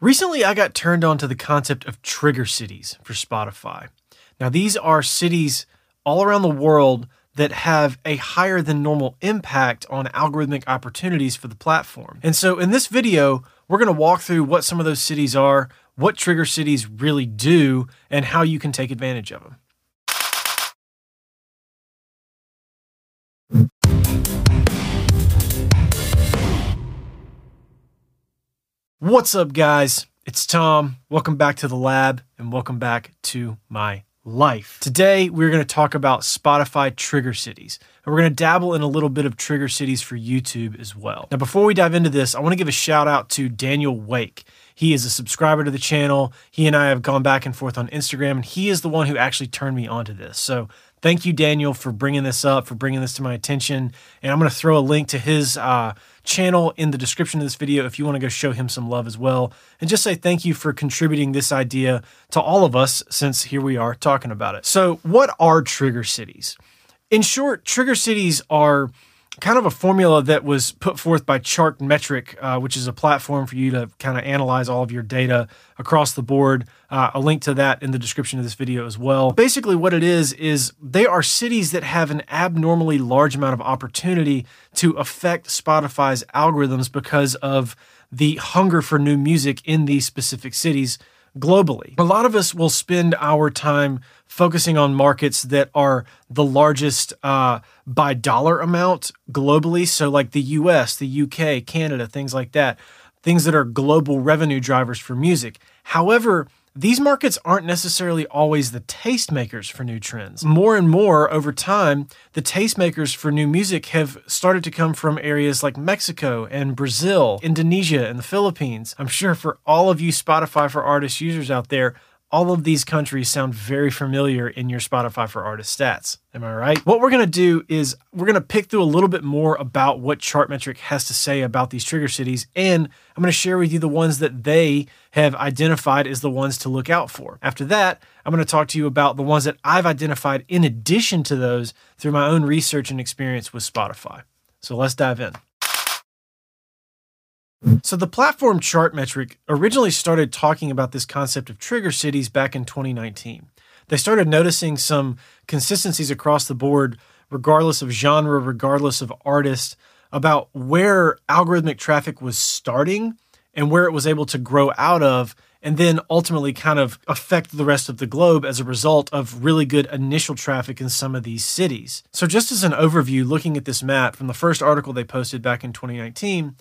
Recently, I got turned on to the concept of trigger cities for Spotify. Now, these are cities all around the world that have a higher than normal impact on algorithmic opportunities for the platform. And so, in this video, we're going to walk through what some of those cities are, what trigger cities really do, and how you can take advantage of them. What's up, guys? It's Tom. Welcome back to the lab and welcome back to my life. Today, we're going to talk about Spotify trigger cities. And we're going to dabble in a little bit of trigger cities for YouTube as well. Now, before we dive into this, I want to give a shout out to Daniel Wake. He is a subscriber to the channel. He and I have gone back and forth on Instagram, and he is the one who actually turned me onto this. So, thank you, Daniel, for bringing this up, for bringing this to my attention. And I'm going to throw a link to his uh, channel in the description of this video if you want to go show him some love as well. And just say thank you for contributing this idea to all of us since here we are talking about it. So, what are trigger cities? In short, trigger cities are kind of a formula that was put forth by Chartmetric, uh, which is a platform for you to kind of analyze all of your data across the board. Uh, a link to that in the description of this video as well. Basically, what it is, is they are cities that have an abnormally large amount of opportunity to affect Spotify's algorithms because of the hunger for new music in these specific cities globally. A lot of us will spend our time focusing on markets that are the largest uh, by dollar amount globally. So, like the US, the UK, Canada, things like that, things that are global revenue drivers for music. However, these markets aren't necessarily always the tastemakers for new trends. More and more over time, the tastemakers for new music have started to come from areas like Mexico and Brazil, Indonesia, and the Philippines. I'm sure for all of you Spotify for Artists users out there, all of these countries sound very familiar in your Spotify for Artist stats. Am I right? What we're going to do is we're going to pick through a little bit more about what Chartmetric has to say about these trigger cities, and I'm going to share with you the ones that they have identified as the ones to look out for. After that, I'm going to talk to you about the ones that I've identified in addition to those through my own research and experience with Spotify. So let's dive in. So the platform Chartmetric originally started talking about this concept of trigger cities back in 2019. They started noticing some consistencies across the board, regardless of genre, regardless of artist, about where algorithmic traffic was starting and where it was able to grow out of, and then ultimately kind of affect the rest of the globe as a result of really good initial traffic in some of these cities. So, just as an overview, looking at this map from the first article they posted back in 2019,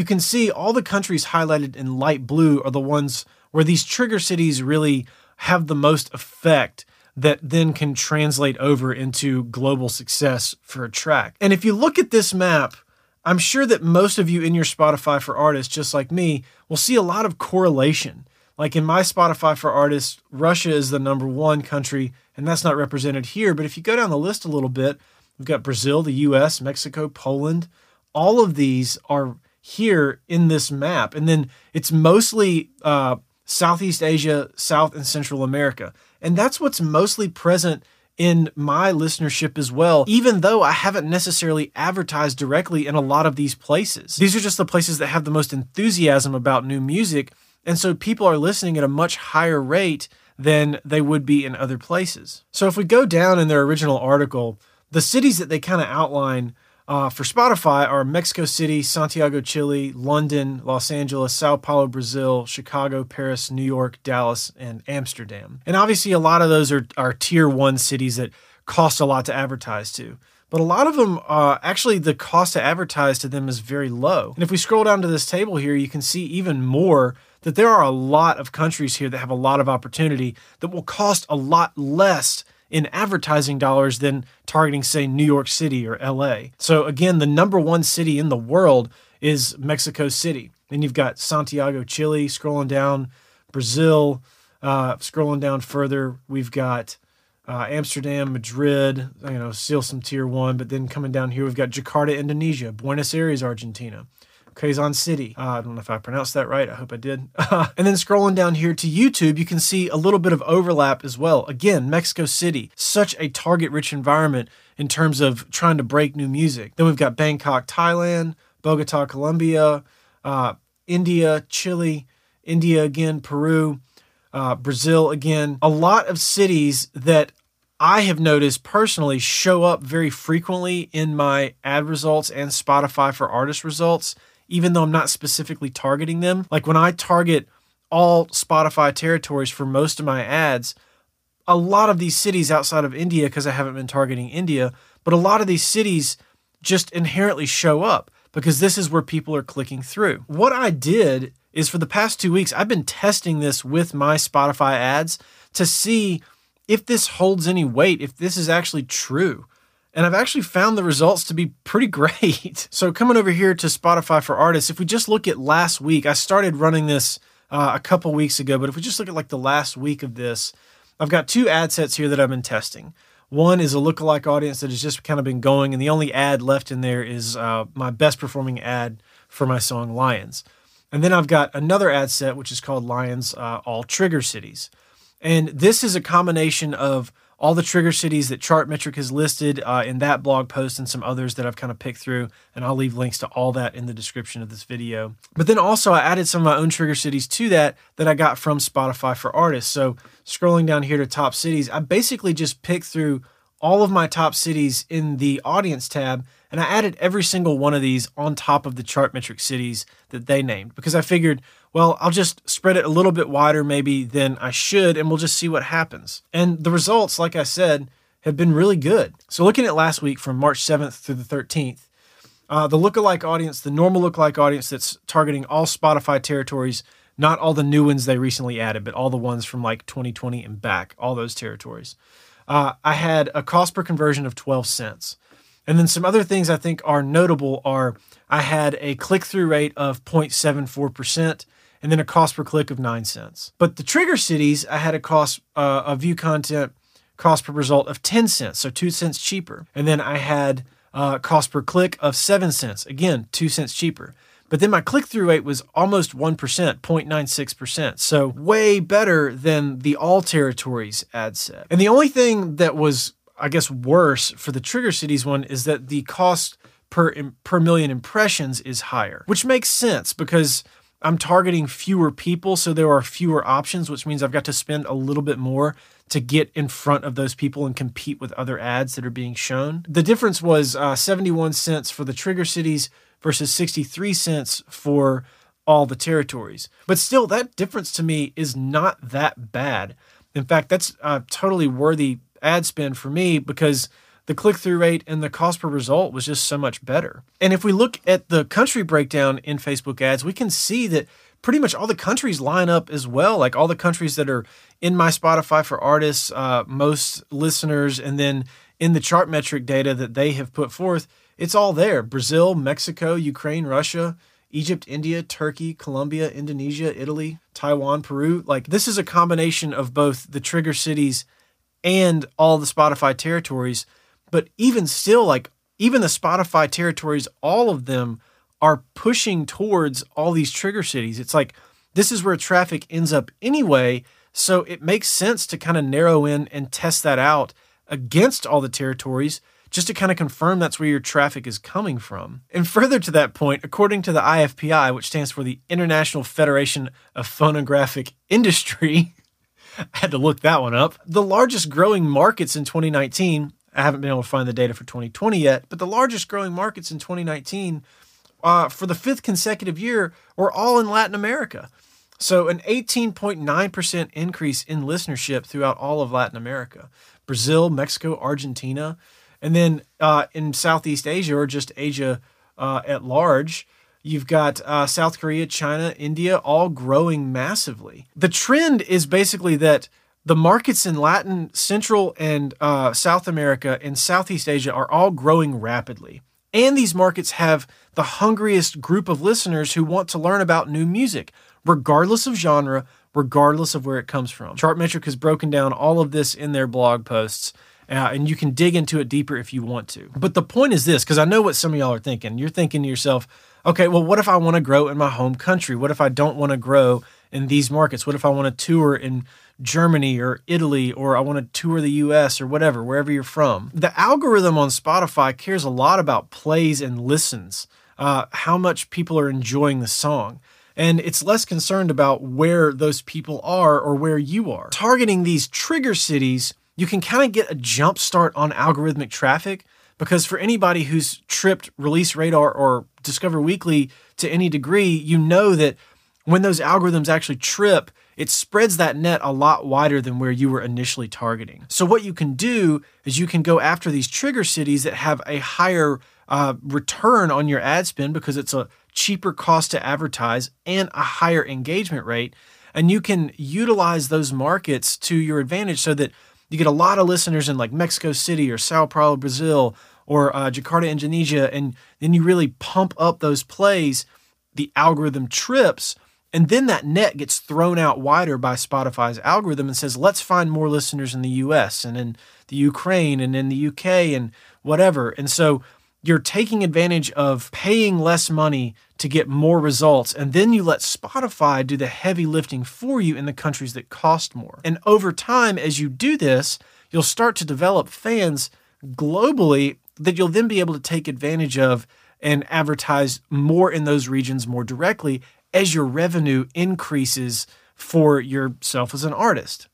you can see all the countries highlighted in light blue are the ones where these trigger cities really have the most effect that then can translate over into global success for a track. And if you look at this map, I'm sure that most of you in your Spotify for Artists, just like me, will see a lot of correlation. Like in my Spotify for Artists, Russia is the number one country, and that's not represented here. But if you go down the list a little bit, we've got Brazil, the US, Mexico, Poland. All of these are here in this map. And then it's mostly uh, Southeast Asia, South and Central America. And that's what's mostly present in my listenership as well, even though I haven't necessarily advertised directly in a lot of these places. These are just the places that have the most enthusiasm about new music. And so people are listening at a much higher rate than they would be in other places. So if we go down in their original article, the cities that they kind of outline uh, for Spotify are Mexico City, Santiago, Chile, London, Los Angeles, Sao Paulo, Brazil, Chicago, Paris, New York, Dallas, and Amsterdam. And obviously, a lot of those are, are tier one cities that cost a lot to advertise to. But a lot of them, uh, actually, the cost to advertise to them is very low. And if we scroll down to this table here, you can see even more that there are a lot of countries here that have a lot of opportunity that will cost a lot less in advertising dollars than targeting, say, New York City or LA. So, again, the number one city in the world is Mexico City. Then you've got Santiago, Chile, scrolling down, Brazil, uh, scrolling down further, we've got uh, Amsterdam, Madrid, you know, still some tier one, but then coming down here, we've got Jakarta, Indonesia, Buenos Aires, Argentina. Quezon City. Uh, I don't know if I pronounced that right. I hope I did. and then scrolling down here to YouTube, you can see a little bit of overlap as well. Again, Mexico City, such a target rich environment in terms of trying to break new music. Then we've got Bangkok, Thailand, Bogota, Colombia, uh, India, Chile, India again, Peru, uh, Brazil again. A lot of cities that I have noticed personally show up very frequently in my ad results and Spotify for artist results, even though I'm not specifically targeting them. Like when I target all Spotify territories for most of my ads, a lot of these cities outside of India, because I haven't been targeting India, but a lot of these cities just inherently show up because this is where people are clicking through. What I did is for the past two weeks, I've been testing this with my Spotify ads to see if this holds any weight, if this is actually true. And I've actually found the results to be pretty great. so, coming over here to Spotify for Artists, if we just look at last week, I started running this uh, a couple weeks ago, but if we just look at like the last week of this, I've got two ad sets here that I've been testing. One is a lookalike audience that has just kind of been going, and the only ad left in there is uh, my best performing ad for my song Lions. And then I've got another ad set, which is called Lions uh, All Trigger Cities. And this is a combination of all the trigger cities that Chartmetric has listed uh, in that blog post and some others that I've kind of picked through. And I'll leave links to all that in the description of this video. But then also, I added some of my own trigger cities to that that I got from Spotify for Artists. So scrolling down here to top cities, I basically just picked through all of my top cities in the audience tab and I added every single one of these on top of the Chartmetric cities that they named because I figured well, I'll just spread it a little bit wider maybe than I should, and we'll just see what happens. And the results, like I said, have been really good. So, looking at last week from March 7th through the 13th, uh, the lookalike audience, the normal lookalike audience that's targeting all Spotify territories, not all the new ones they recently added, but all the ones from like 2020 and back, all those territories. Uh, I had a cost per conversion of 12 cents. And then some other things I think are notable are I had a click through rate of 0.74% and then a cost per click of nine cents. But the trigger cities, I had a cost uh, of view content cost per result of 10 cents, so two cents cheaper. And then I had uh, cost per click of seven cents, again, two cents cheaper. But then my click through rate was almost 1%, 0.96%. So way better than the all territories ad set. And the only thing that was, I guess, worse for the trigger cities one is that the cost per, per million impressions is higher, which makes sense because I'm targeting fewer people, so there are fewer options, which means I've got to spend a little bit more to get in front of those people and compete with other ads that are being shown. The difference was uh, 71 cents for the trigger cities versus 63 cents for all the territories. But still, that difference to me is not that bad. In fact, that's a totally worthy ad spend for me because the click through rate and the cost per result was just so much better. And if we look at the country breakdown in Facebook ads, we can see that pretty much all the countries line up as well. Like all the countries that are in my Spotify for artists, uh, most listeners, and then in the Chartmetric data that they have put forth, it's all there Brazil, Mexico, Ukraine, Russia. Egypt, India, Turkey, Colombia, Indonesia, Italy, Taiwan, Peru. Like, this is a combination of both the trigger cities and all the Spotify territories but even still, like even the Spotify territories, all of them are pushing towards all these trigger cities. It's like this is where traffic ends up anyway. So it makes sense to kind of narrow in and test that out against all the territories just to kind of confirm that's where your traffic is coming from. And further to that point, according to the IFPI, which stands for the International Federation of Phonographic Industry, I had to look that one up. The largest growing markets in 2019 I haven't been able to find the data for 2020 yet, but the largest growing markets in 2019 uh, for the fifth consecutive year were all in Latin America. So, an 18.9% increase in listenership throughout all of Latin America Brazil, Mexico, Argentina. And then uh, in Southeast Asia, or just Asia uh, at large, you've got uh, South Korea, China, India, all growing massively. The trend is basically that the markets in Latin, Central, and uh, South America and Southeast Asia are all growing rapidly. And these markets have the hungriest group of listeners who want to learn about new music, regardless of genre, regardless of where it comes from. Chartmetric has broken down all of this in their blog posts. Uh, and you can dig into it deeper if you want to. But the point is this because I know what some of y'all are thinking. You're thinking to yourself, okay, well, what if I want to grow in my home country? What if I don't want to grow in these markets? What if I want to tour in Germany or Italy or I want to tour the US or whatever, wherever you're from. The algorithm on Spotify cares a lot about plays and listens, uh, how much people are enjoying the song. and it's less concerned about where those people are or where you are. Targeting these trigger cities, you can kind of get a jump start on algorithmic traffic because for anybody who's tripped Release Radar or Discover Weekly to any degree, you know that when those algorithms actually trip, it spreads that net a lot wider than where you were initially targeting. So, what you can do is you can go after these trigger cities that have a higher uh, return on your ad spend because it's a cheaper cost to advertise and a higher engagement rate. And you can utilize those markets to your advantage so that you get a lot of listeners in like Mexico City or Sao Paulo, Brazil, or uh, Jakarta, Indonesia, and then you really pump up those plays. The algorithm trips and then that net gets thrown out wider by Spotify's algorithm and says, let's find more listeners in the US and in the Ukraine and in the UK and whatever. And so you're taking advantage of paying less money to get more results. And then you let Spotify do the heavy lifting for you in the countries that cost more. And over time, as you do this, you'll start to develop fans globally that you'll then be able to take advantage of and advertise more in those regions more directly as your revenue increases for yourself as an artist.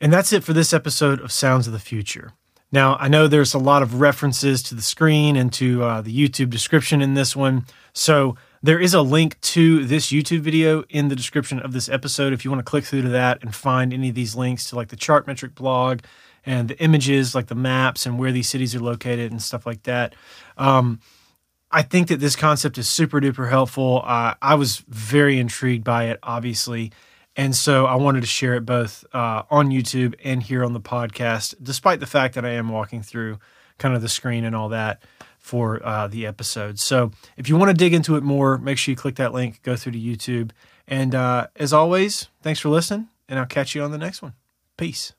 And that's it for this episode of Sounds of the Future. Now, I know there's a lot of references to the screen and to uh, the YouTube description in this one. So there is a link to this YouTube video in the description of this episode if you want to click through to that and find any of these links to like the Chartmetric blog and the images, like the maps and where these cities are located and stuff like that. Um, I think that this concept is super duper helpful. Uh, I was very intrigued by it, obviously. And so I wanted to share it both uh, on YouTube and here on the podcast, despite the fact that I am walking through kind of the screen and all that for uh, the episode. So if you want to dig into it more, make sure you click that link, go through to YouTube. And uh, as always, thanks for listening, and I'll catch you on the next one. Peace.